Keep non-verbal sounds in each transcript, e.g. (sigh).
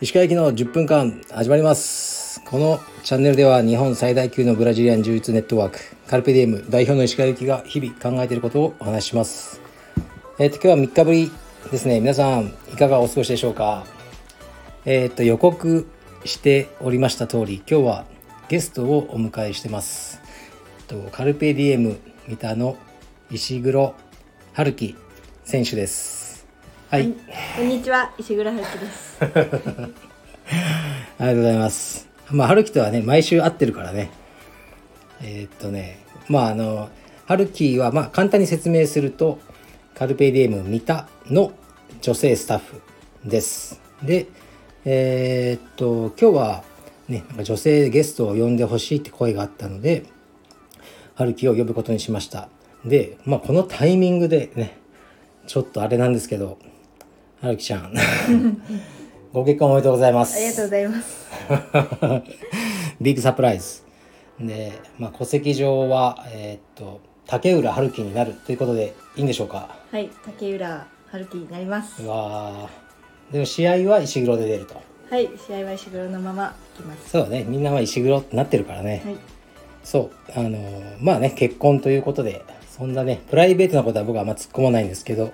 石川行きの10分間始まります。このチャンネルでは日本最大級のブラジリアン柔術ネットワークカルペディエム代表の石川行きが日々考えていることをお話しします。えっ、と今日は3日ぶりですね。皆さんいかがお過ごしでしょうか。えっ、と予告しておりました通り今日はゲストをお迎えしてます。カルペディエム三田の石黒春樹選手ですはいこんにちは、石倉春樹です。(laughs) ありがとうございます。まあ、春樹とはね、毎週会ってるからね。えーっとね、まあ、あの、春樹は、まあ、簡単に説明すると、カルペディエム三田の女性スタッフです。で、えーっと、今日は、ね、女性ゲストを呼んでほしいって声があったので、春樹を呼ぶことにしました。で、まあ、このタイミングでね、ちょっとあれなんですけど、春樹ちゃん、(laughs) ご結婚おめでとうございます。ありがとうございます。(laughs) ビッグサプライズ。で、まあ、戸籍上は、えーっと、竹浦春樹になるということでいいんでしょうか？はい、竹浦春樹になりますう。わーでも試合は石黒で出ると。はい、試合は石黒のままいきます。そうだね。みんなは石黒ってなってるからね。はい、そう。あのーまあね、結婚ということで、そんなね、プライベートなことは僕はあんま突っ込まないんですけど、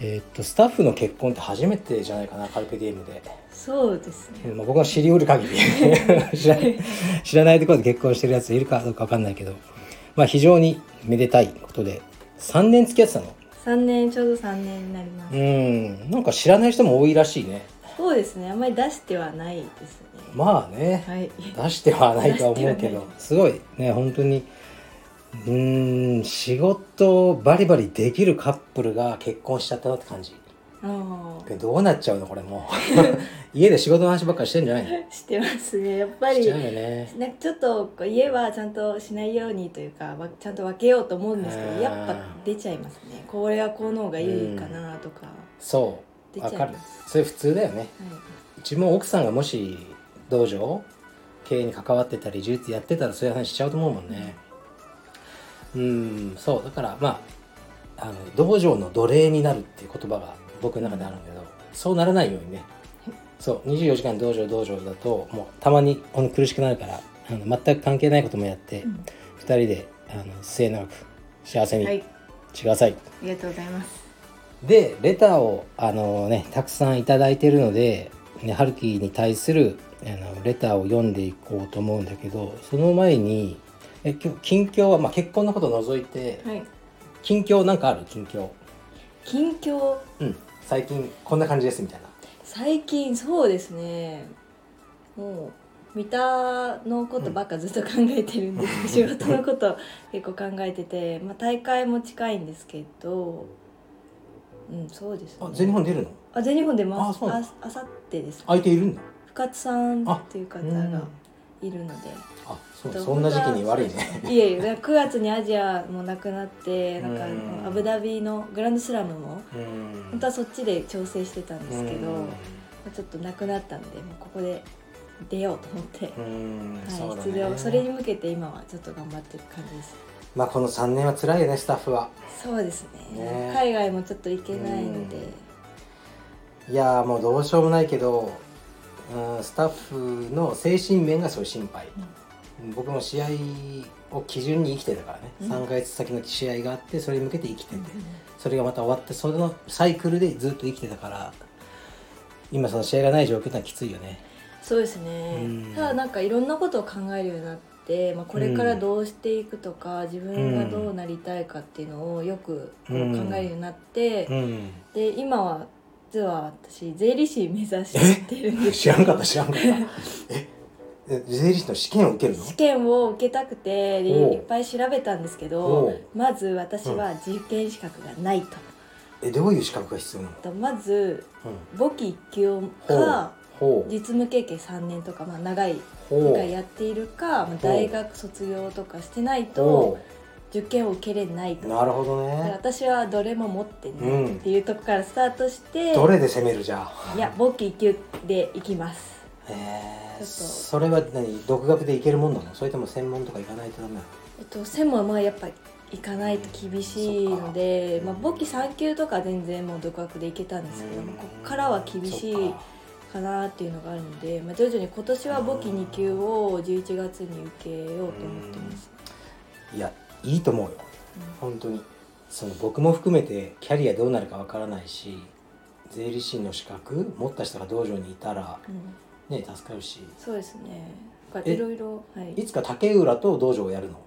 えーっと、スタッフの結婚って初めてじゃないかな、カルペディエムで。そうですね。まあ、僕が知りうる限り知ら知らないところで結婚してるやついるかどうか分かんないけど、まあ、非常にめでたいことで3年付き合ってたの？三年ちょうど三年になります。うんなんか知らない人も多いらしいねそうですね。あんまり出してはないですね。まあねはい。出してはないとは思うけどすごいね本当にうーん仕事バリバリできるカップルが結婚しちゃったなって感じ。あどうなっちゃうのこれもう。(laughs) 家で仕事の話ばっかりしてんじゃないの？あ、してますね。やっぱりしちゃうよね。なんかちょっとこう家はちゃんとしないようにというかわちゃんと分けようと思うんですけうんどやっぱ出ちゃいますね。これはこの方がいいかなとか、そう出ちゃいわかる。ますそれ普通だよね。はい。うちも奥さんがもし道場経営に関わってたり呪術やってたらそういう話しちゃうと思うもんねうんそうだからまああの道場の奴隷になるっていう言葉が僕の中であるんだけどそうならないようにねそう24時間道場道場だともうたまにほんと苦しくなるからあの全く関係ないこともやって、ん。2人であの末永く幸せにはい。してください、ありがとうございます。でレターをあの、ね、たくさんいただいてるので、ね、春樹に対するあのレターを読んでいこうと思うんだけどその前にえ今日近況は、まあ、結婚のことを除いてはい。近況なんかある？近況。近況？うん。最近こんな感じですみたいな。最近そうですね。もう三田のことばっかずっと考えてるんですけど、(laughs) 仕事のこと結構考えてて、まあ、大会も近いんですけどうんそうですね。あ全日本出るの？あ全日本でまあそうなんだ。ああさってです相手いるんだ。深津さんっていう方うん。がいるので。あそうとそんな時期に悪いね。(laughs) いえいえ9月にアジアもなくなってなんかうん。アブダビのグランドスラムもうん。本当はそっちで調整してたんですけど、うん。ちょっとなくなったのでもうここで出ようと思って、はい、だ出場ねそれに向けて今はちょっと頑張ってる感じです。まあこの3年は辛いよねスタッフは。そうですね。ね。海外もちょっと行けないので。いやーもうどうしようもないけど、うん、スタッフの精神面がすごい心配、僕も試合を基準に生きてたからね、うん。3ヶ月先の試合があってそれに向けて生きてて、それがまた終わってそのサイクルでずっと生きてたから今その試合がない状況ってのはきついよね。そうですね、うん。ただなんかいろんなことを考えるようになって、まあ、これからどうしていくとか、自分がどうなりたいかっていうのをよく考えるようになって、うん。で今は実は私税理士目指してるんです。知らんかった知らんかった。(laughs) え？え税理士の試験を受けるの？試験を受けたくてでいっぱい調べたんですけおどう。まず私は受験資格がないと。えどういう資格が必要なの、とまずうん、簿記1級か実務経験3年とか、まあ、長いほう。がやっているか、まあ、大学卒業とかしてないとほ受験を受けれないと。うなるほどね。私はどれも持ってないっていうとこからスタートして、どれで攻めるじゃあ？いや簿記1級でいきます。へえそれは何？独学でいけるもんなの？それとも専門とか行かないとダメなの？えっと専門はまあやっぱ行かないと厳しいので、まあ、簿記3級とか全然もう独学で行けたんですけども、うんここからは厳しいか。かなっていうのがあるので、まあ、徐々に今年は簿記2級を11月に受けようと思ってます。いやいいと思うよ。本当に。その僕も含めてキャリアどうなるかわからないし税理士の資格持った人が道場にいたらうん。ね助かるし。そうですね。えいろいろはい。いつか竹浦と道場をやるの？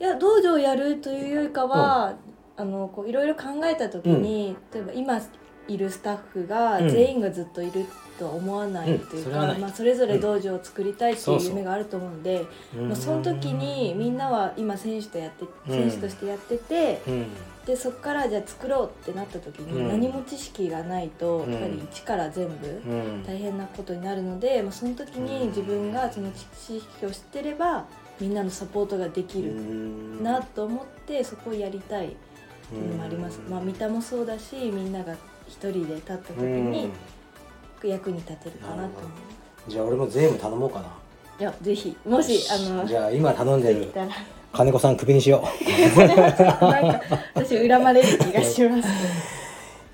いや道場をやるというよりかは、あのこういろいろ考えた時に、例えば今いるスタッフがうん。全員がずっといるとは思わないというか、うん。まあ、それぞれ道場を作りたいっていう夢があると思うので、まあ、その時にみんなは今選手とやって選手としてやってて、うん。でそこからじゃあ作ろうってなった時に、うん。何も知識がないとうん。やっぱり一から全部うん。大変なことになるので、まあ、その時に自分がその知識を知ってればみんなのサポートができるなと思ってそこをやりたいっていうのもあります、まあ見たもそうだしみんなが一人で立った時に役に立てるかなと思う。じゃあ俺も税務頼もうかな。いやぜひ。もしあのじゃあ今頼んでる金子さんクビにしよなんか私恨まれる気がします。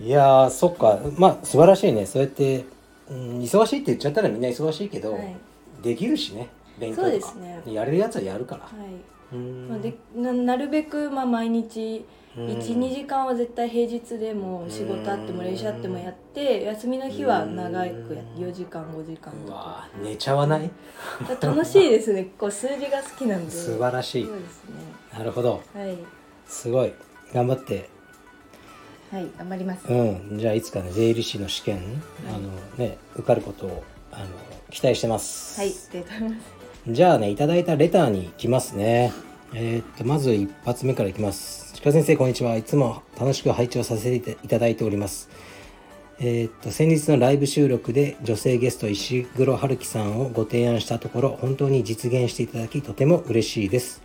ういやーそっか。まあ素晴らしいね。そうやって、うん、忙しいって言っちゃったらみんな忙しいけど、はい。できるしね。勉強とか。そうですね。やれるやつはやるから、はい。うん。まあ、でななるべくまあ毎日うん12時間は絶対平日でも仕事あっても練習あってもやって休みの日は長くや4時間5時間うとか寝ちゃわない？楽しいですね。こう数字が好きなんで。素晴らしい。そうですね。なるほど。はい。すごい。頑張って。はい頑張ります。うん。じゃあいつかね税理士の試験、あのね受かることをあの期待してます。はいありがとうございます。じゃあねいただいたレターに行きますね。えーっとまず一発目からいきます鹿先生こんにちは。いつも楽しく拝聴させていただいております。えーっと先日のライブ収録で女性ゲスト石黒春樹さんをご提案したところ本当に実現していただきとても嬉しいです。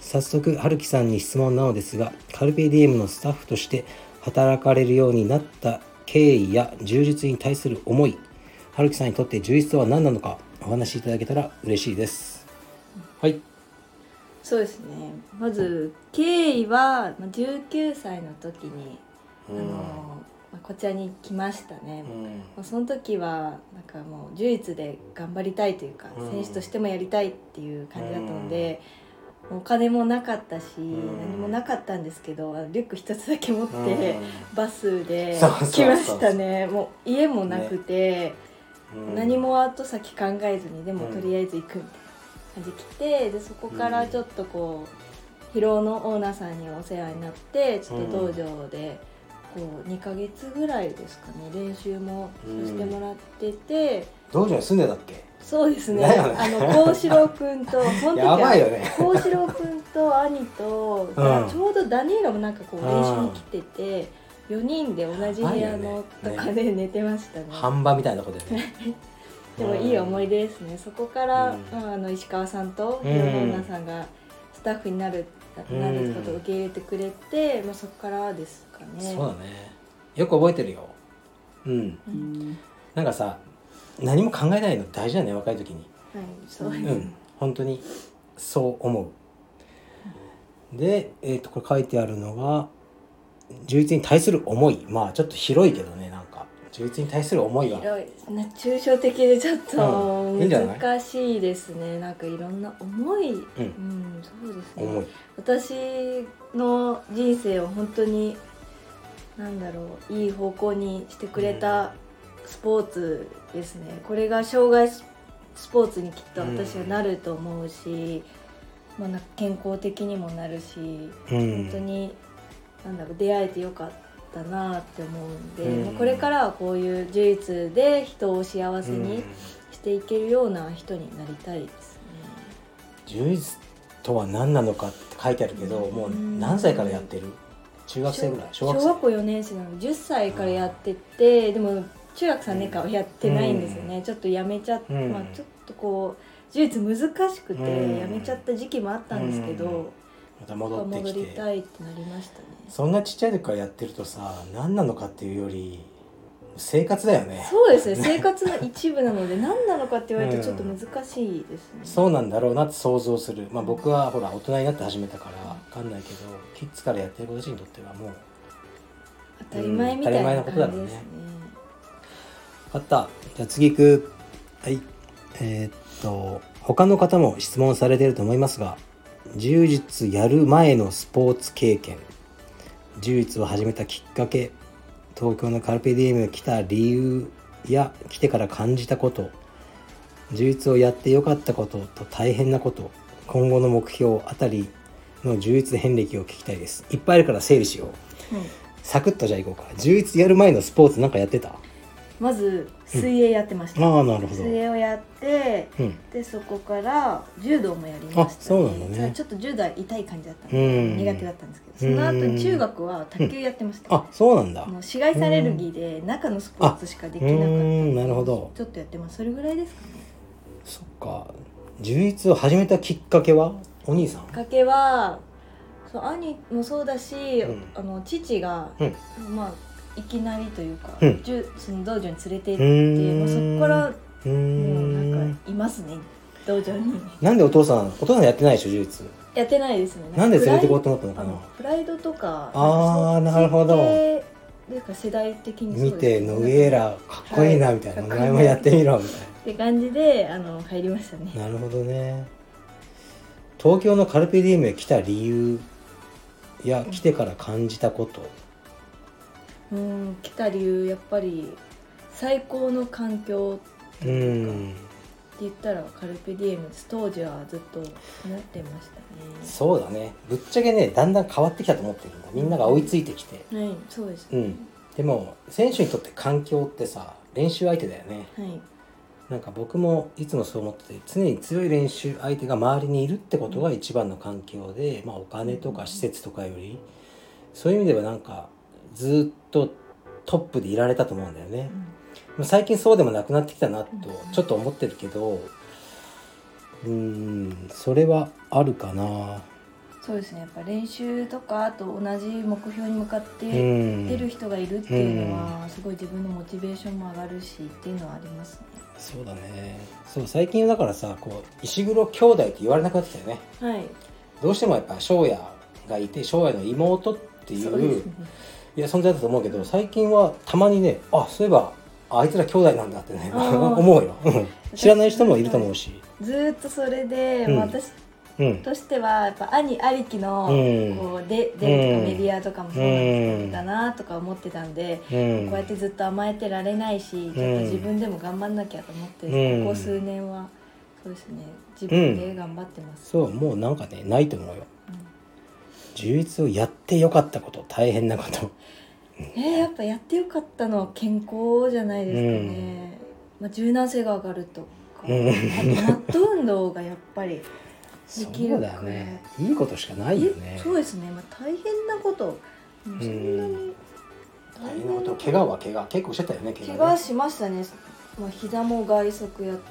早速春樹さんに質問なのですがカルペディエムのスタッフとして働かれるようになった経緯や充実に対する思い春樹さんにとって充実とは何なのかお話しいただけたら嬉しいです。はい。そうですね。まず経緯はまあ19歳の時に、あのまあこちらに来ましたね、まあその時はなんかもう唯一で頑張りたいというか、うん。選手としてもやりたいっていう感じだったので、もうお金もなかったし、ん。何もなかったんですけどリュック一つだけ持って、うん。バスで来ましたね。もう家もなくて、うん。何も後先考えずにでもうんとりあえず行くみたいな感じで来てでそこからちょっとこう疲労のオーナーさんにお世話になってちょっと道場でこう2ヶ月ぐらいですかね練習もさせてもらってて、道場に住んでたっけそうですね。あの幸四郎君とその時やばいよね。幸四郎君と兄と、うん。ちょうどダニエラもなんかこう練習に来てて4人で同じ部屋のとかで寝てましたね。半場みたいなとこでね (laughs) でもいい思い出ですね。そこから、うん。まあ、あの石川さんとうんヒロノンナさんがスタッフになる、うんなることを受け入れてくれて、まあ、そこからですかね。そうだね。よく覚えてるよ。うん。うん。なんかさ何も考えないの大事だね若い時に。はいそうです、うん。本当にそう思う。で、えー、とこれ書いてあるのが充実に対する思い。まあちょっと広いけどねなんか充実に対する思いが。抽象的でちょっとうん。いいんじゃない？難しいですね、なんかいろんな思い、うん。んそうですね。私の人生を本当になんだろういい方向にしてくれたスポーツですね。これが障害ススポーツにきっと私はなると思うし、まあ、なんか健康的にもなるしうん。本当になんだろう出会えてよかったなって思うんで、うん。まあこれからはこういう事実で人を幸せうん。にしていけるような人になりたいですね。充実とは何なのかって書いてあるけどもう何歳からやってる？中学生ぐらい？小学校4年生なので10歳からやってて、でも中学3年間はやってないんですよね、ちょっとやめちゃって、うん。まあ、ちょっとこう事実難しくてうん。やめちゃった時期もあったんですけど、うんまた戻って戻きて。りたいってなりましたねそんなちっちゃい時からやってるとさ何なのかっていうより生活だよね。そうですね。(laughs) 生活の一部なので何なのかって言われるとちょっと難しいですね、そうなんだろうなって想像する。まあ僕はほら大人になって始めたからかんないけどキッズからやってる子たちにとってはもう当たり前みたいなことだろうね感じですね。あった。じゃあ次行く。はい。えーっと他の方も質問されていると思いますが柔術やる前のスポーツ経験。柔術を始めたきっかけ東京のカルペディエムに来た理由や来てから感じたこと。柔術をやってよかったことと大変なこと。今後の目標あたりの柔術遍歴を聞きたいです。いっぱいあるから整理しよう。はいサクッとじゃあ行こうか。柔術やる前のスポーツなんかやってた？まず水泳やってました、ああなるほど。水泳をやってうん。でそこから柔道もやりました、あそうなんだね。ちょっと柔道は痛い感じだった。んうでん。苦手だったんですけどその後うん。中学は卓球やってました、あそうなんだ。もう紫外線アレルギーで中のスポーツしかできなかったなるほど。ちょっとやってます。それぐらいですかね。そっか。柔術を始めたきっかけは？お兄さん。きっかけはそう兄もそうだし、うん。あの父が、うん。まあいきなりというか、うん。じゅその道場に連れて行って、もうそこからうー。んもうなんかいますね道場に。なんでお父さんお父さんやってないでしょ柔術やってないですね。なんで連れてこうと思ったのかな。プライドとかあーなるほど。ですか世代的に見てノグエラかっこいいなみたいな、はいお前もやってみろみたいって感じであの入りましたね。ななるほどね。東京のカルペディウムへ来た理由や来てから感じたことうん来た理由やっぱり最高の環境うっていうかんって言ったらカルペディエムです当時はずっと思ってましたそうだね。ぶっちゃけねだんだん変わってきたと思ってるんだ。みんなが追いついてきて。ねはいそうですね、うん。でも選手にとって環境ってさ練習相手だよね。はい。なんか僕もいつもそう思ってて常に強い練習相手が周りにいるってことが一番の環境で、まあ、お金とか施設とかよりそういう意味ではなんかずっとトップでいられたと思うんだよね。まあ最近そうでもなくなってきたなとちょっと思ってるけどうーんそれはあるかな。そうですね。やっぱ練習とかあと同じ目標に向かってうん。出る人がいるっていうのはすごい自分のモチベーションも上がるしっていうのはありますね。そうだね。そう最近だからさこう石黒兄弟って言われなくなってきたよね。はい。どうしてもやっぱ翔也がいて翔也の妹っていうねいや存在だと思うけど最近はたまにねあそういえばあいつら兄弟なんだってね (laughs) 思うよ。うん。知らない人もいると思うし、ずーっとそれで、うん。私うん、としてはやっぱ兄ありきの、うん。こうで出るとかうんメディアとかもそうなんだなとか思ってたんで、うん、こうやってずっと甘えてられないし、ちょっと自分でも頑張んなきゃと思って、うん。ここ数年はそうですね自分で頑張ってます、そうもうなんかねないと思うよ充実をやってよかったこと大変なこと。えー、やっぱやってよかったのは健康じゃないですかね、まあ、柔軟性が上がるとか、うん。あとマット運動がやっぱりそできるうだよね。いいことしかないよね。えそうですね、まあ、大変なこと。うん。そんなに大変なこと。怪我は怪我。結構してたよね怪我ね。怪我しましたね、まあ、膝も外側やっ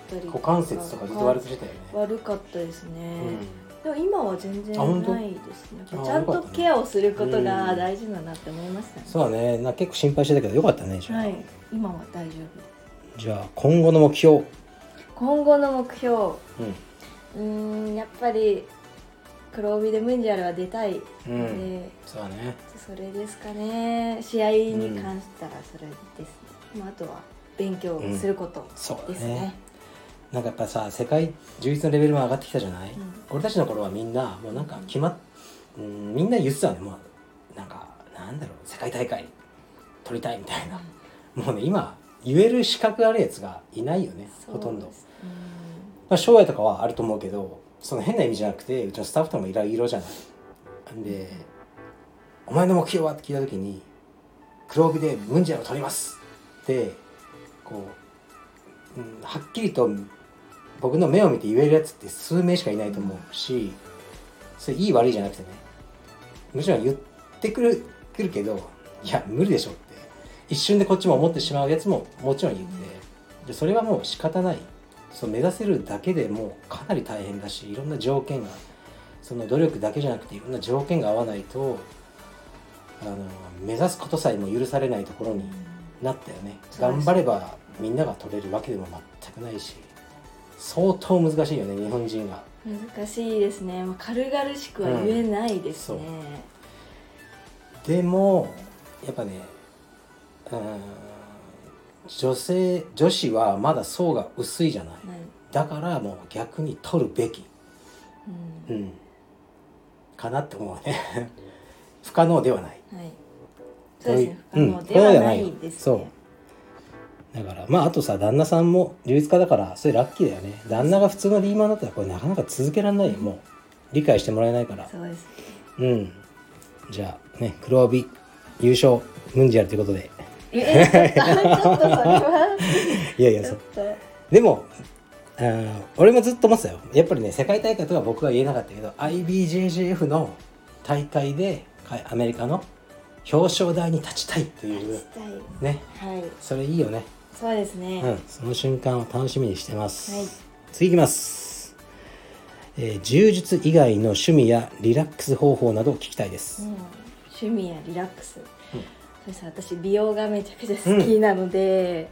たり股関節とかずっと悪くしてたよね、悪かったですね、うでも今は全然ないですね。あちゃんとケアをすることがうん。大事だなって思いましたね。ん、そうだね。な結構心配してたけどよかったねじゃあ、はい。今は大丈夫。じゃあ今後の目標。今後の目標。うん。うーんやっぱり黒帯でムンジャルは出たい。うん。そうだね。それですかね。試合に関したらそれですね、まあ、あとは勉強することそうだですねね、なんかやっぱさ世界充実のレベルも上がってきたじゃない、うん。俺たちの頃はみんなもうなんか決まっ、うん、みんな言ってたね。もうなんかなんだろう世界大会取りたいみたいな、もうね今言える資格あるやつがいないよねほとんど。そうん。まあ、将来とかはあると思うけどその変な意味じゃなくてうちのスタッフとかもいろいろじゃない。んで「お前の目標は?」って聞いた時に「黒帯でムンジャルを取ります」ってこう、うん、はっきりと僕の目を見て言えるやつって数名しかいないと思うしそれいい悪いじゃなくてねもちろん言ってくるくるけどいや無理でしょって一瞬でこっちも思ってしまうやつももちろん言ってでそれはもう仕方ない。そう目指せるだけでもうかなり大変だしいろんな条件がその努力だけじゃなくていろんな条件が合わないとあの目指すことさえも許されないところになったよね。頑張ればみんなが取れるわけでも全くないし相当難しいよね日本人が。難しいですね、まあ、軽々しくは言えないですね、でもやっぱねうん女性女子はまだ層が薄いじゃない。はい。だからもう逆に取るべき、うん。うん、かなって思うね。(laughs) 不可能ではない。はい。そうですね。不可うん能ではないですねだからまああとさ旦那さんも充実家だからそれラッキーだよね。旦那が普通のリーマンだったらこれなかなか続けられないよ。もう理解してもらえないから。そうですうん。じゃあね黒帯優勝ムンジャルということで。えちょっと (laughs) ちょっとそれは。いやいやそう。でもあー俺もずっと思ってたよ。やっぱりね世界大会とは僕は言えなかったけど IBJJF の大会でかアメリカの表彰台に立ちたいっていう。ね。はい。それいいよねそうですね、うんその瞬間を楽しみにしてます、はい。次いきます、えー柔術以外の趣味やリラックス方法などを聞きたいです、うん、趣味やリラックス、そうです私美容がめちゃくちゃ好きなので、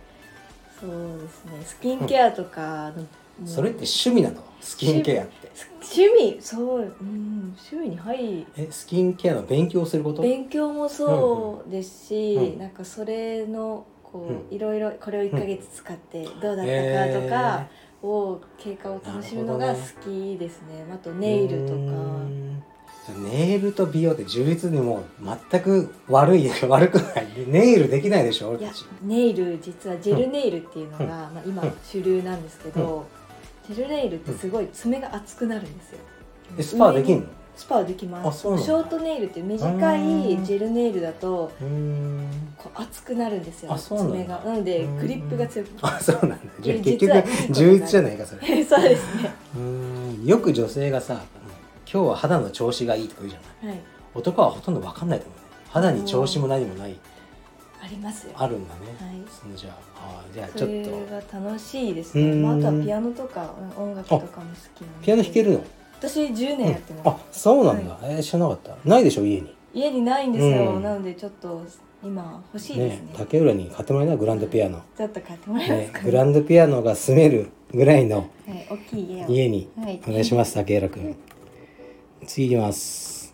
そうですねスキンケアとかうそれって趣味なの？スキンケアって。趣味そう、うん、趣味に入りえスキンケアの勉強をすること？勉強もそうですし、うん。なんかそれのこう、ういろいろこれを1ヶ月使ってどうだったかとかを経過を楽しむのが好きですね。あとネイルとか。ん。ネイルと美容って充実にも全く悪い (laughs) 悪くない。ネイルできないでしょいやネイル実はジェルネイルっていうのが、まあ、今うん主流なんですけど、ジェルネイルってすごい爪が厚くなるんですよ。えスパーできんの？スパはできます。ショートネイルって短いジェルネイルだとこう厚くなるんですよ。爪が。なのでうん。グリップが強くあそうなんだ。じゃ結局充実じゃないかそれ。(laughs) そうですね。うーん。よく女性がさ今日は肌の調子がいいとか言うじゃない。はい。男はほとんど分かんないと思うね。肌に調子も何もない。ありますよ。あるんだね、はい。そのじゃあじゃあちそょっと。れが楽しいですね、うん。まあ、あとはピアノとかうん音楽とかも好きなので。ピアノ弾けるの、私10年やってます、あそうなんだ、えー知らなかった。ないでしょ家に。家にないんですよ、うん。なのでちょっと今欲しいですね。ね竹浦に買ってもらえない？グランドピアノ、ちょっと買ってもらえますね。か、、グランドピアノが住めるぐらいのはい、大きい家を。家にはい。お願いします竹浦君。次いきます。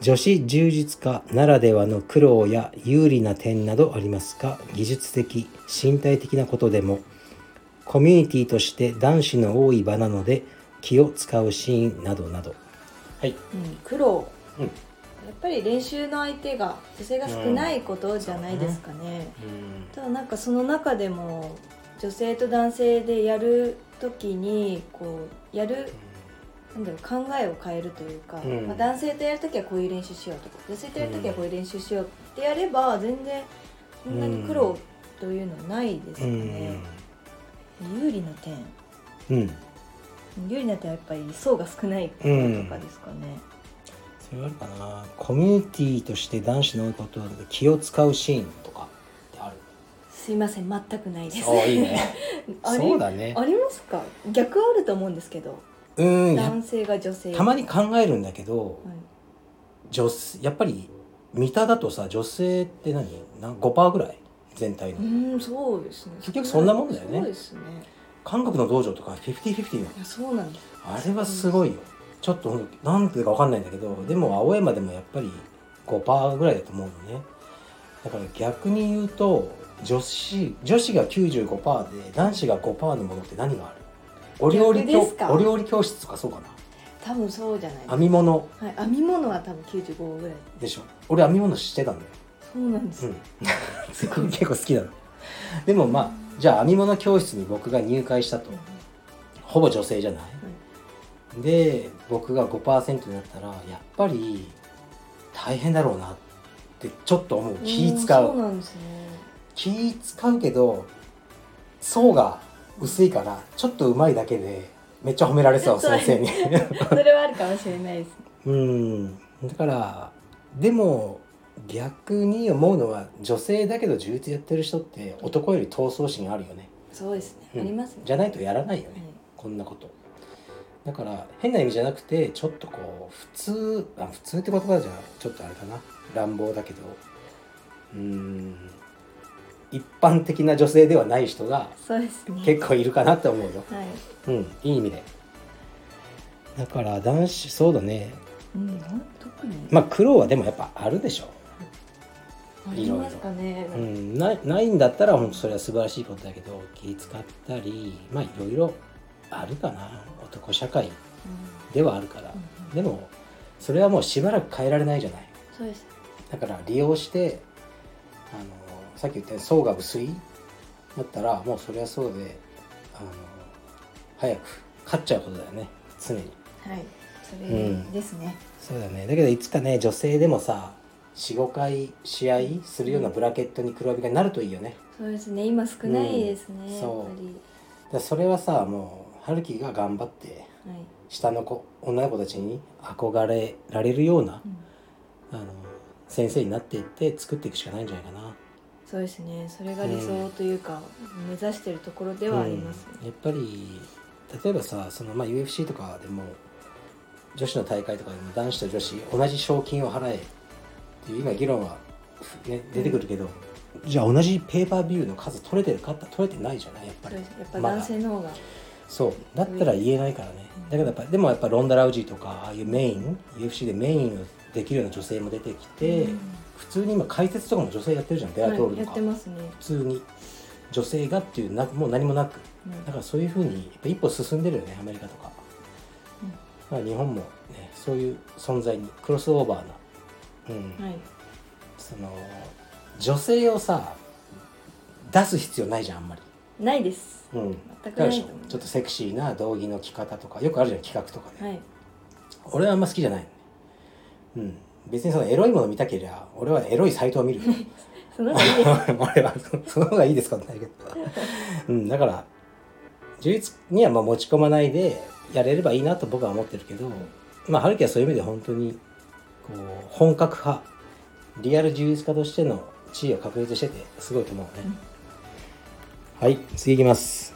女子柔術家ならではの苦労や有利な点などありますか？技術的身体的なことでも。コミュニティとして男子の多い場なので気を使うシーンなどなど。はい、うん、苦労。うん。やっぱり練習の相手が女性が少ないことじゃないですかね、ただなんかその中でも女性と男性でやる時にこうやるなんだろう考えを変えるというか、うん。まあ、男性とやる時はこういう練習しようとか女性とやる時はこういう練習しようってやれば全然そんなに苦労というのはないですかうね、ん。有利な点。うん有利な点はやっぱり層が少ないこととかですかね、それはあるかな。コミュニティとして男子の多いことで気を使うシーンとかってある？すいません全くないですそういいね (laughs) そうだね。ありますか？逆あると思うんですけど。うんや男性が女性。たまに考えるんだけどはい。女性やっぱり見ただとさ女性って何？なん5%ぐらい？全体の、うーんそうですね。結局そんなもんだよね。そうですね韓国の道場とか50-50のいやそうなんですあれはすごいよ。ちょっとなんていうか分かんないんだけどでも青山でもやっぱり5%ぐらいだと思うのね。だから逆に言うと女子女子が95%で男子が5%のものって何がある？お料理教お料理教室とかそうかな？多分そうじゃないですか。編み物？はい、編み物は多分95ぐらい。でしょ？俺編み物してたんだよ。そうなんです、うん。(laughs) 結構好きなの。でもまあじゃあ編み物教室に僕が入会したと。ほぼ女性じゃない、で僕が5%になったらやっぱり大変だろうなってちょっと思う。気使そううね。気使うけど層が薄いからちょっと上手いだけでめっちゃ褒められそう (laughs) そう先生に。(laughs) それはあるかもしれないです。うん。だからでも逆に思うのは女性だけど充実やってる人って男より闘争心あるよね、そうですね、うん。ありますね。じゃないとやらないよね、はいこんなこと。だから変な意味じゃなくてちょっとこう普通あ普通って言葉じゃちょっとあれかな。乱暴だけど。うーん。一般的な女性ではない人がそうですね。結構いるかなって思うよ。はい。うん。いい意味で。だから男子そうだね。うん。特にまあ苦労はでもやっぱあるでしょありますかね。うん、ないないんだったら本当それは素晴らしいことだけど気使ったりまあいろいろあるかな。男社会ではあるから、うんでもそれはもうしばらく変えられないじゃない。そうです。だから利用してあのさっき言ったように層が薄いだったらもうそれはそうであの早く勝っちゃうことだよね。常に。はい。それですね、そうだね。だけどいつかね女性でもさ45回試合するようなブラケットに黒帯がなるといいよね。そうですね。今少ないですね、うん。そう。だそれはさもう春樹が頑張ってはい、下の子女の子たちに憧れられるようなうん。あの先生になっていって作っていくしかないんじゃないかな。そうですね。それが理想というか、目指してるところではありますね。うん、やっぱり例えばさその、まあ、UFC とかでも女子の大会とかでも男子と女子同じ賞金を払えっていう今議論は、ね、出てくるけど、じゃあ同じペーパービューの数取れてるかって取れてないじゃないやっぱり。やっぱ男性の方が、そう。だったら言えないからね、だけどやっぱでもやっぱロンダ・ラウジーとかああいうメイン UFC でメインをできるような女性も出てきて、うん。普通に今解説とかも女性やってるじゃん。ベアトーはい、やルとか、ってますね、普通に女性がっていうなもう何もなく。うん。だからそういうふうにやっぱ一歩進んでるよねアメリカとか、まあ、日本もねそういう存在にクロスオーバーな、うん。はい。その女性をさ出す必要ないじゃんあんまり、ないです。うん、全くないと思います。ちょっとセクシーな道着の着方とかよくあるじゃん企画とかで、はい。俺はあんま好きじゃない。のねうん。別にそのエロいもの見たけりゃ俺はエロいサイトを見るよ。(laughs) その方がいい。で (laughs) す俺はそその方がいいですかってなるけど、(laughs) うん、だから充実にはまあ持ち込まないでやれればいいなと僕は思ってるけどまあ春樹はそういう意味で本当にこう本格派リアル充実家としての地位を確立しててすごいと思うね、はい次いきます。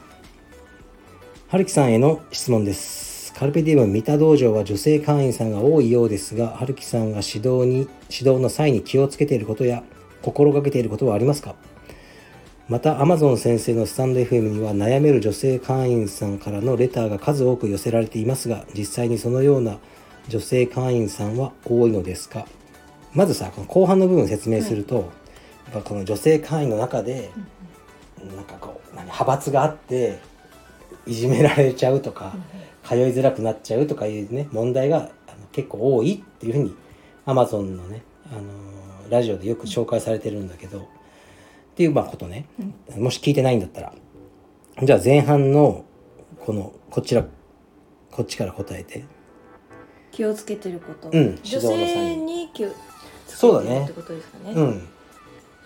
春樹さんへの質問です。カルペディウム三田道場は女性会員さんが多いようですが春樹さんが指導に指導の際に気をつけていることや心がけていることはありますか？また Amazon 先生のスタンド FM には悩める女性会員さんからのレターが数多く寄せられていますが実際にそのような女性会員さんは多いのですか？まずさこの後半の部分を説明すると、やっぱこの女性会員の中で、なんかこう何派閥があっていじめられちゃうとか、通いづらくなっちゃうとかいうね問題が結構多いっていうふうに Amazon のね、あのーラジオでよく紹介されてるんだけど、っていうまあことね、もし聞いてないんだったら。じゃあ前半のこのこちらこっちから答えて気をつけてること、うん。女性にに気をつけてるってことですかね。うん。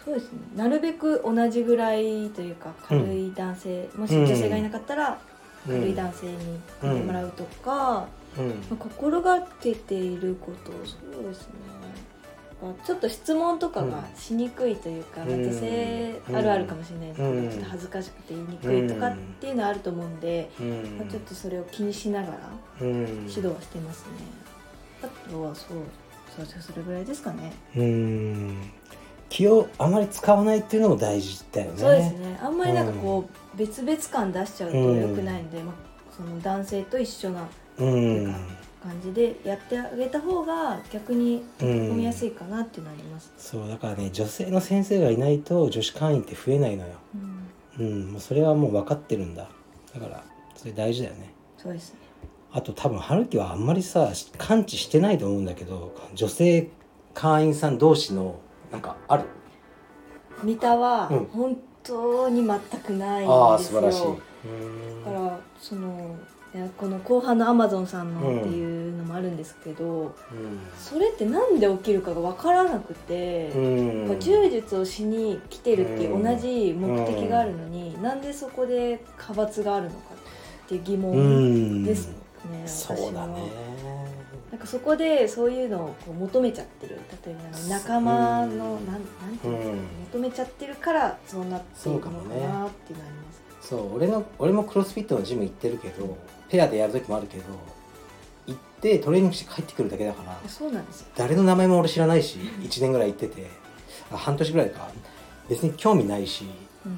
そうですね。なるべく同じぐらいというか軽い男性、もし女性がいなかったら軽い男性にうん見てもらうとか、まうん。あ心がけていることそうですねまあちょっと質問とかがしにくいというか、うん。まあ女性あるあるかもしれないですけど、うん。ちょっと恥ずかしくて言いにくいとかっていうのはあると思うんで、うん。まあ、ちょっとそれを気にしながらうん。指導はしてますね、あとはそうそうそうそれぐらいですかね。うん。気をあまり使わないっていうのも大事だよね。そうですね。あんまりなんかこう、別々感出しちゃうと良くないんで、まあ、その男性と一緒なうん感じでやってあげた方が逆にうん飲みやすいかなっていうのはあります、そうだからね女性の先生がいないと女子会員って増えないのよ。うん。うんもうそれはもう分かってるんだ。だからそれ大事だよね。そうですね。あと多分春樹はあんまりさ感知してないと思うんだけど女性会員さん同士のなんかある？三田はうん。本当に全くないんですよ、ああ素晴らしい。だからそのこの後半のアマゾンさんのうん。っていうのもあるんですけど、うん。それってなんで起きるかが分からなくて、うん。柔術をしに来てるっていううん同じ目的があるのに、なんでそこで派閥があるのかっていう疑う問ん。ですね、そうだね。なんかそこでそういうのをこう求めちゃってる。例えば仲間のなんなんていうの、うん。求めちゃってるからそうなっているのかそうかもねなっていうのあります。そう俺の俺もクロスフィットのジム行ってるけどペアでやる時もあるけど行ってトレーニングして帰ってくるだけだからそうなんですよ。誰の名前も俺知らないし1年ぐらい行っててあ半年ぐらいか。別に興味ないしうんっ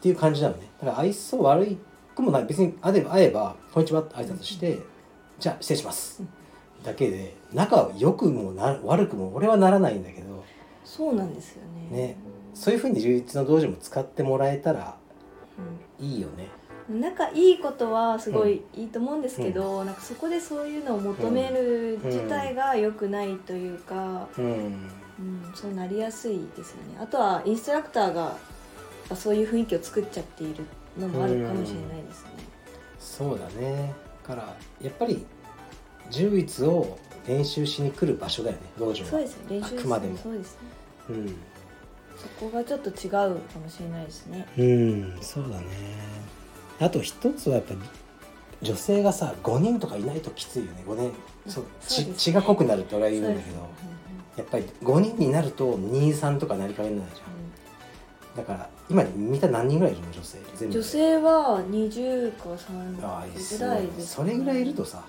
ていう感じなのね。だから愛想悪いくもない。別に会えば会えば「こんにちは」って挨拶してじゃあ失礼します」だけで仲は良くもな悪くも俺はならないんだけど。そうなんですよね。ね。そういうふうに充実の道場も使ってもらえたらいいよね。うん、仲いいことはすごいいいと思うんですけど、なんかそこでそういうのを求める自体が良くないというか、うん。うんそうなりやすいですよね。あとはインストラクターがそういう雰囲気を作っちゃっているのもあるかもしれないですね。そうだね。だからやっぱり充実を練習しに来る場所だよね道場は。そうですね練習あくまでも。そうですねうんそこがちょっと違うかもしれないですね。うんそうだね。あと一つはやっぱり女性がさ5人とかいないときついよね。5年そうそうですね。血血が濃くなるって俺は言うんだけど。そうやっぱり5人になると23とかなりかけないじゃん。だから今見た何人ぐらいいるの女性全部。で女性は20かああ30ぐらいです、それぐらいいるとさ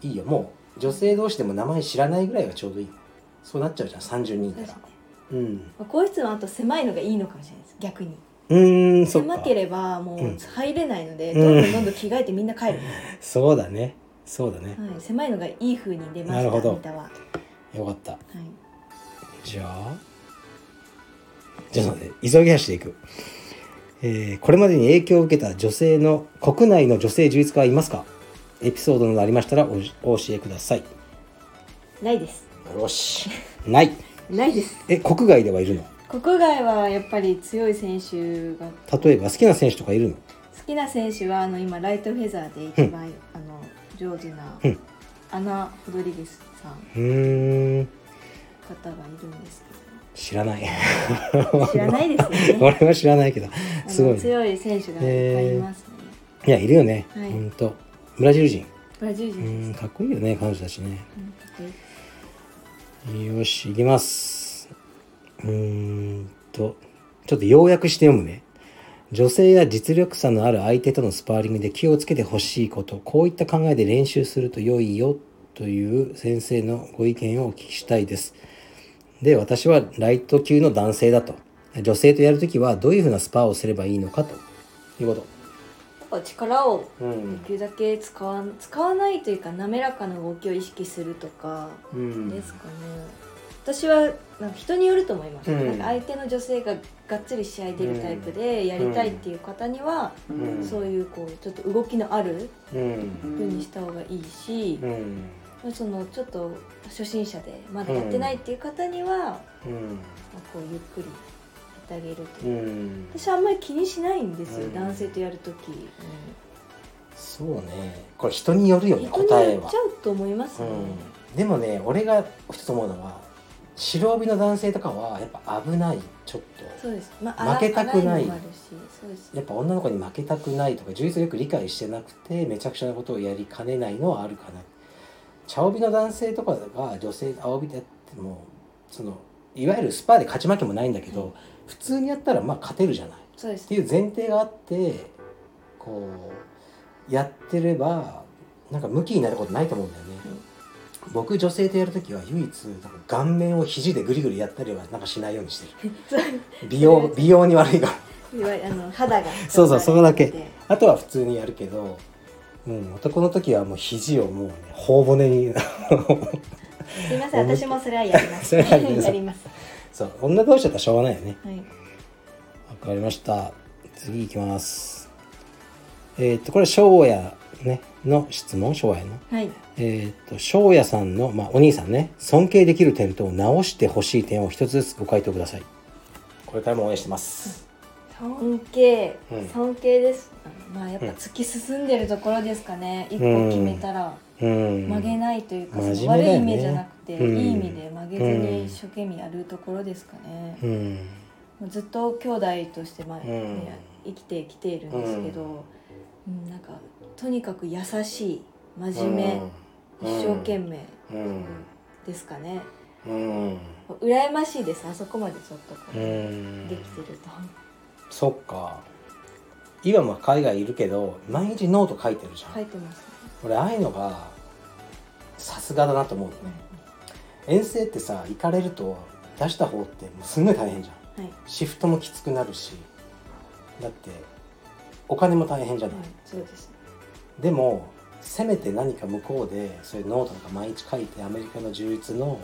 いいよ。もう女性同士でも名前知らないぐらいはちょうどいい。そうなっちゃうじゃん。30人いたら。そうん。まあ、更衣室はあと狭いのがいいのかもしれないです逆に。うーん狭ければもううん。入れないので、うん。どんどんどんどん着替えてみんな帰る、(laughs) そうだね。そうだね、はい、狭いのがいい風に出ましたなるほど。よかった。い、じゃあじゃあね。急ぎ足でいく、えーこれまでに影響を受けた女性の国内の女性充実家はいますか？エピソードなどありましたらおお教えください。ないです。よし。ないないです。え国外ではいるの？国外はやっぱり強い選手が。例えば好きな選手とかいるの？好きな選手はあの今ライトフェザーで一番、あの上手なうん。アナ・ホドリゲスさん。うーん方がいるんです知らない。けど知らないですよね。(laughs) 俺は知らないけど。あすごい強い選手がいっぱいいますね、いやいるよね、はい。ほんと。ブラジル人。ブラジルう人かっこいいよね彼女たちね。うんよし、いきます。うーんと、ちょっと要約して読むね。女性や実力差のある相手とのスパーリングで気をつけてほしいこと、こういった考えで練習すると良いよという先生のご意見をお聞きしたいです。で、私はライト級の男性だと。女性とやるときはどういうふうなスパーをすればいいのかということ。やっぱ力をうん。できるだけ使わ使わないというか滑らかな動きを意識するとかうん。ですかね、私はなんか人によると思います、うん。なんか相手の女性ががっつり試合出るタイプでやりたいっていう方には、うん。そういうこうちょっと動きのあるうん。風にした方がいいしう、ん。そのちょっと初心者でまだやってないっていう方には、まあうんこうゆっくりやってあげるとう。ん。私はあんまり気にしないんですよ、うん。男性とやるとき、そうね。これ人によるよね答えはよっちゃうと思いますね、うん、でもね俺が一つ思うのは白帯の男性とかはやっぱ危ないちょっそうです、まあ、負けたくない。やっぱ女の子に負けたくないとか充実をよく理解してなくてめちゃくちゃなことをやりかねないのはあるかな。茶帯の男性とかが女性青帯でやってもそのいわゆるスパーで勝ち負けもないんだけど、はい普通にやったらまあ勝てるじゃない。そうです。っていう前提があってこうやってればなんか向きになることないと思うんだよね、僕女性とやるときは唯一なんか顔面を肘でグリグリやったりはなんかしないようにしてる。(laughs) 美容 (laughs) 美容に悪いから。あの肌が (laughs) そうそうそこだけ。であとは普通にやるけど、うん、男の時はもう肘をもうね頬骨に。すいません私もそれはやります。それはやりますそう女同士だったらしょうがないよね。はい。わかりました。次いきます。えーっとこれ翔也ねの質問？翔也の？はい。えーっと翔也さんの、まあ、お兄さんね。尊敬できる点と直してほしい点を一つずつご回答ください。これからも応援してます。尊敬、うん。尊敬です。まあやっぱ突き進んでるところですかね、一歩決めたら。うん曲げないというか、真その悪い意味じゃなくて、うん。いい意味で曲げずうんに一生懸命やるところですかね、うん。もうずっと兄弟として、まあうん。ね生きてきているんですけど、うんなんかとにかく優しい真面目、一生懸命うん。ですかね、うん。羨ましいですあそこまでちょっとこう、うん。できてると。そっか。今も海外いるけど毎日ノート書いてるじゃん、書いてます。ね、俺ああいうのがさすがだなと思う。のね遠征ってさ行かれると出した方ってもうすんごい大変じゃん。はい、シフトもきつくなるしだってお金も大変じゃない、はい、そうですでもせめて何か向こうでそういうノートとか毎日書いてアメリカの充実の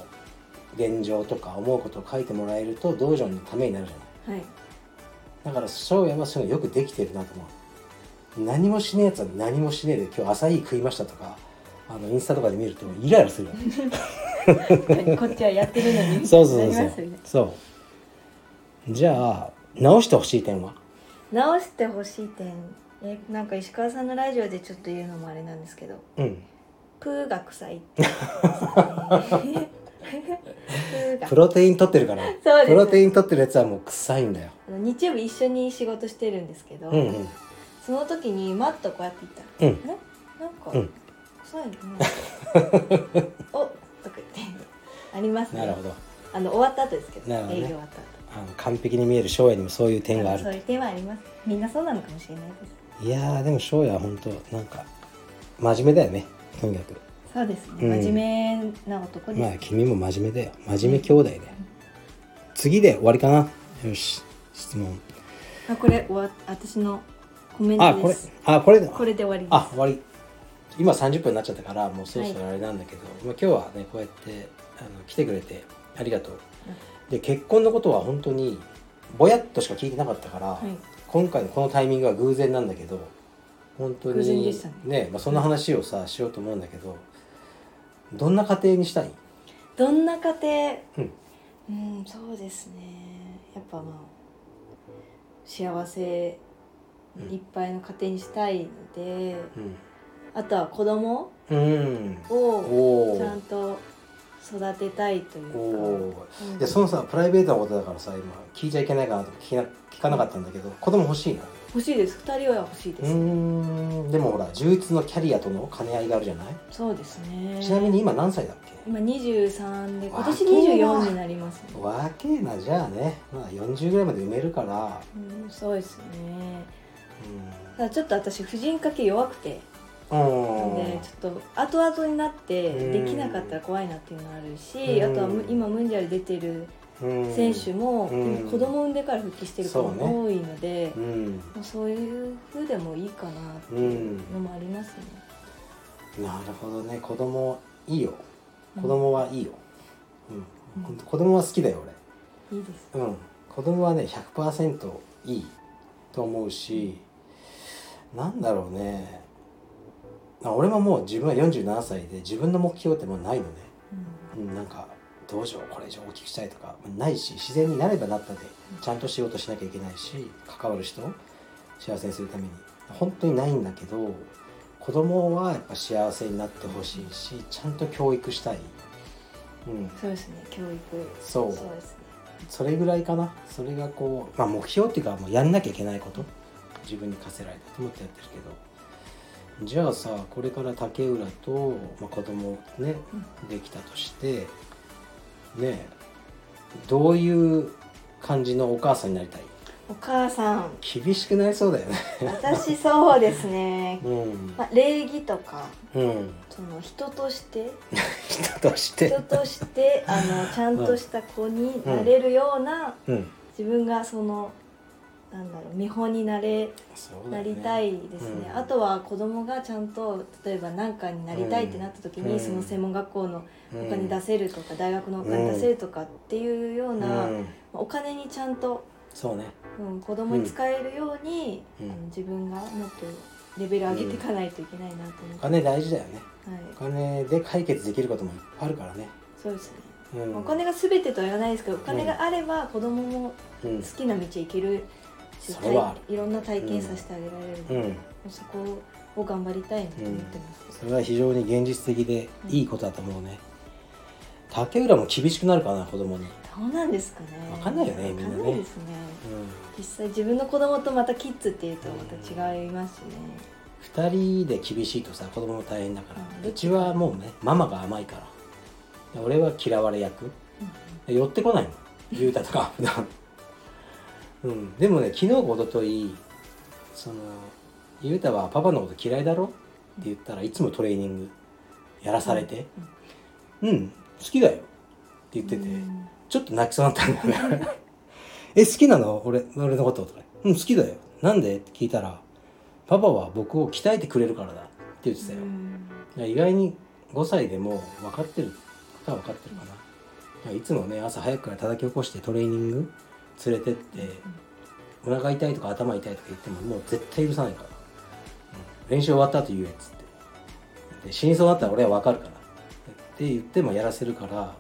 現状とか思うことを書いてもらえると道場のためになるじゃない。はい。だから翔也はそういうのよくできてるなと思う何もしねえやつは何もしねえで今日朝い食いましたとかあのインスタとかで見るとイライラするよ。(laughs) こっちはやってるのに。(laughs) そうそうそう。そうね。そう。じゃあ直してほしい点は？直してほしい点。えなんか石川さんのラジオでちょっと言うのもあれなんですけど。うん。プーが臭いって。(laughs) プロテイン取ってるから。プロテイン取ってるやつはもう臭いんだよ。日曜日一緒に仕事してるんですけど、うんうんその時にマッとこうやって言ったら「うん。え？なんか、うん。臭いねおとか言って。ありますね。なるほど。あの終わった後ですけどね。営業終わった後。あの完璧に見える翔也にもそういう点がある。そういう点はあります。みんなそうなのかもしれないです。いやーでも翔也は本当なんか真面目だよね。とにかく。そうですね、うん。真面目な男です、まあ君も真面目だよ。真面目兄弟だよ。次で終わりかな。よし質問。あこれ終わ私のコメンあこれトですあこれこれで終わりです。あ終わり。今30分になっちゃったからもうそろそろあれなんだけど、まあ、今日はねこうやってあの来てくれてありがとう。で結婚のことは本当にぼやっとしか聞いてなかったから、はい。今回のこのタイミングは偶然なんだけど本当に偶然でしたね。まあ、そんな話をさしようと思うんだけどどんな家庭にしたい？どんな家庭？うん。うんそうですね。やっぱまあ幸せいっぱいの家庭にしたいので、あとは子供をちゃんと育てたいというか、うん。いやそのさプライベートなことだからさ今聞いちゃいけないかなとか聞聞かなかったんだけど子供欲しいな。欲しいです。2人は欲しいです、うーん。でもほら充実のキャリアとの兼ね合いがあるじゃない、そうですね。ちなみに今何歳だっけ？今23で今年若えな24になりますね、若えなじゃあね。まあ40ぐらいまで埋めるから。うん、そうですね。うただちょっと私婦人科系弱くて。んなんでちょっと後々になってできなかったら怖いなっていうのがあるし、うん。あとはむ今ムンジャル出てるうん。選手も、子供産んでから復帰してる子そうね。も多いのでう、ん。まあそういう風でもいいかなっていうのもありますね。なるほどね。子供いいよ。うん。子供はいいよ。うん、ほんと子供は好きだよいいです。俺うん。子供はね100%いいと思うしなんだろうね。あ俺ももう自分は47歳で自分の目標ってもうないのね。うん。うん、なんかどうしようこれ以上大きくしたいとかないし自然になればなったでちゃんと仕事しなきゃいけないし関わる人を幸せにするために。本当にないんだけど子供はやっぱ幸せになってほしいしちゃんと教育したい、うん、そうですね教育。そう。そうですね。それぐらいかな。それがこう、まあ、目標っていうかもうやんなきゃいけないこと自分に課せられたと思ってやってるけど。じゃあさこれから竹浦と、まあ、子供ねできたとしてねどういう感じのお母さんになりたい？お母さん。厳しくなりそうだよね。私そうですね。(laughs) うん。まあ礼儀とかうん。その人として。(laughs) 人として。人としてあのちゃんとした子になれるような、うん。自分がそのなんだろう見本になれね。なりたいですね、うん。あとは子供がちゃんと例えば何かになりたいってなった時に、うん。その専門学校のうんお金出せるとか、大学のお金出せるとかっていうような、うん。お金にちゃんと、そうね。うん、子供に使えるように、うん。あの自分がもっとレベル上げていかないといけないなと思おって、金大事だよね。はい。お、金で解決できることもいっぱいあるからね、そうですね、うん、お金が全てとは言わないですけどお金があれば子供もうん。好きな道へ行けるし、それはある。いろんな体験させてあげられるので、うん。そこを頑張りたいなと思ってます、それは非常に現実的でいいことだと思うね。竹浦も厳しくなるかな子供に。どうなんですかね。わかんないよねみんなね。わかん実際自分の子供とまたキッズっていうとまた違いますしね、2人で厳しいとさ子供も大変だから、ううんちはもうねママが甘いから。俺は嫌われ役。寄ってこないの。雄太とか普段うん。でもね昨日か一昨日その雄太はパパのこと嫌いだろ？って言ったらいつもトレーニングやらされて。うん、好きだよ。って言ってて、うん。ちょっと泣きそうになったんだよね。(laughs) え好きなの？俺俺のこととか。うん好きだよ。なんで？って聞いたらパパは僕を鍛えてくれるからだって言ってたよ、うん。意外に5歳でも分かってることは分かってるかな。いやいつもね朝早くから叩き起こしてトレーニング連れてってお腹痛いとか頭痛いとか言ってももう絶対許さないから、うん。練習終わった後言えっつって。で死にそうだったら俺は分かるから。って言ってもやらせるからあの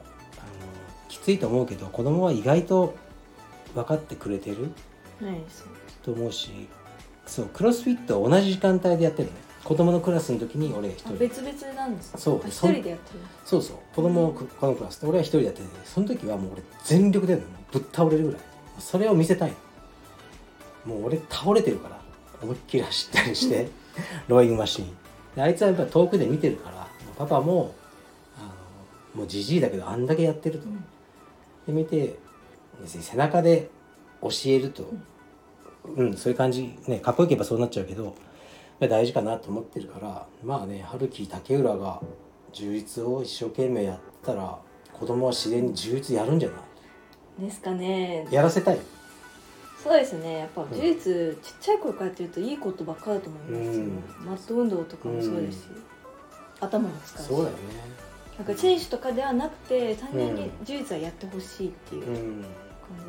きついと思うけど子供は意外と分かってくれてるはいと思うしそうクロスフィットは同じ時間帯でやってるのね。子供のクラスの時に俺一人。あ別々なんですか？そう。あ一人でやってる。そうそう。子供をこのクラスで。俺は一人でやっててその時はもう俺全力でぶっ倒れるぐらいそれを見せたい。のもう俺倒れてるから。思いっきり走ったりして。(laughs) ローイングマシーン。であいつはやっぱ遠くで見てるから。パパもあのもうじじいだけどあんだけやってると、で見て別に背中で教えると。うん、そういう感じ。ねかっこよければそうなっちゃうけど。まあ大事かなと思ってるから。まあね春樹竹浦が充実を一生懸命やったら子供は自然に充実やるんじゃない？ですかね。やらせたい。そうですね。やっぱ呪術ちっちゃい頃からやってるといいことばっかだと思いますよ、うん。マット運動とかもそうですし、頭も使うし。そうだよね。なんか選手とかではなくて単純に呪術はやってほしいっていうう感ん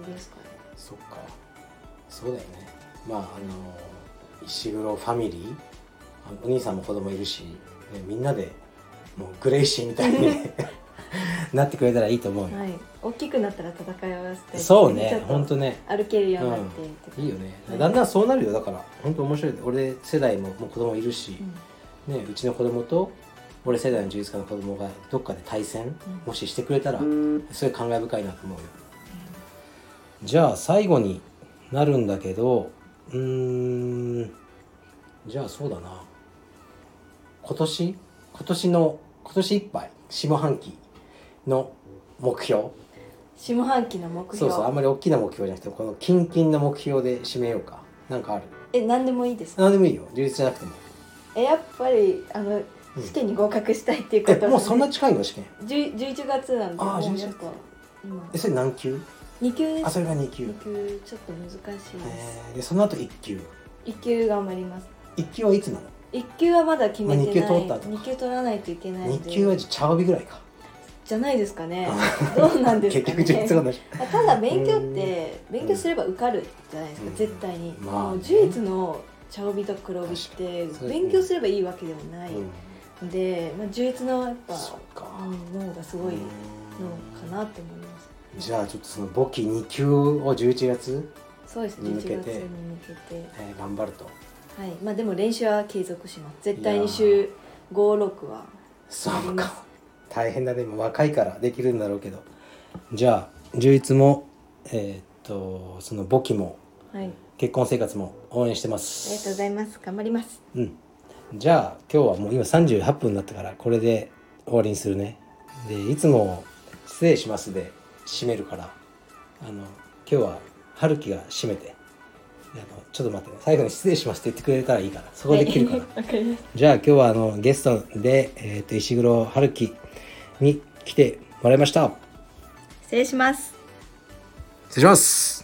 じですかね、そっか。そうだよね。まああの石黒ファミリー。お兄さんも子供いるし、ね、みんなでもうグレイシーみたいに (laughs) (laughs) なってくれたらいいと思うよ、はい。大きくなったら戦い合わせたりそうね。っとほんとね。歩けるようになってっていいよね。はい。だんだんそうなるよ。だから本当面白い。俺世代ももう子供いるし、うん。ね、うちの子供と俺世代の充実家の子供がどっかで対戦、もししてくれたらすごい感慨深いなと思うよ、じゃあ最後になるんだけどうーん。じゃあそうだな。今年？今年の今年いっぱい？下半期の目標？下半期の目そう標そうあんまり大きな目標じゃなくてこの近々の目標で締めようか。なんかある？え何でもいいですか？何でもいいよ。充実じゃなくても。えやっぱりあの試験に合格したいっていうことえもうそんな近いの？試験？10 11月なんであー11もうやっぱ今えそれ何級？2級。ですあそれが2級。2級ちょっと難しいです。えー。でその後1級？1級頑張ります。1級はいつなの？1級はまだ決めてない、まあ二級取った後か。2級取らないといけないの2で級はじゃあ茶帯ぐらいかじゃないですかね。どうなんですかね。結局充実が同じあただ勉強って勉強すれば受かるじゃないですか、うん。絶対に、まあね。もう呪術の茶帯と黒帯って勉強すればいいわけでもない。うん。ので、まあ、呪術のやっぱ脳がすごいのうんかなって思います。じゃあちょっとその簿記2級を11月、そうです。ね11に向けて。月に向けて。えー頑張ると。はい。まあでも練習は継続します。絶対に週56は。そうか大変だね。若いからできるんだろうけど。じゃあ充実もえーっとその簿記もはい。あ結婚生活も応援してまりがとうすございます。頑張ります。うん。じゃあ今日はもう今38分になったからこれで終わりにするね。でいつも「失礼します」で締めるから。あの今日は春樹が締めて。あのちょっと待ってね。最後に「失礼します」って言ってくれたらいいから。そこで切るから、はい。(laughs) じゃあ今日はあのゲストで、えー、と石黒春樹に来てもらいました。失礼します。失礼します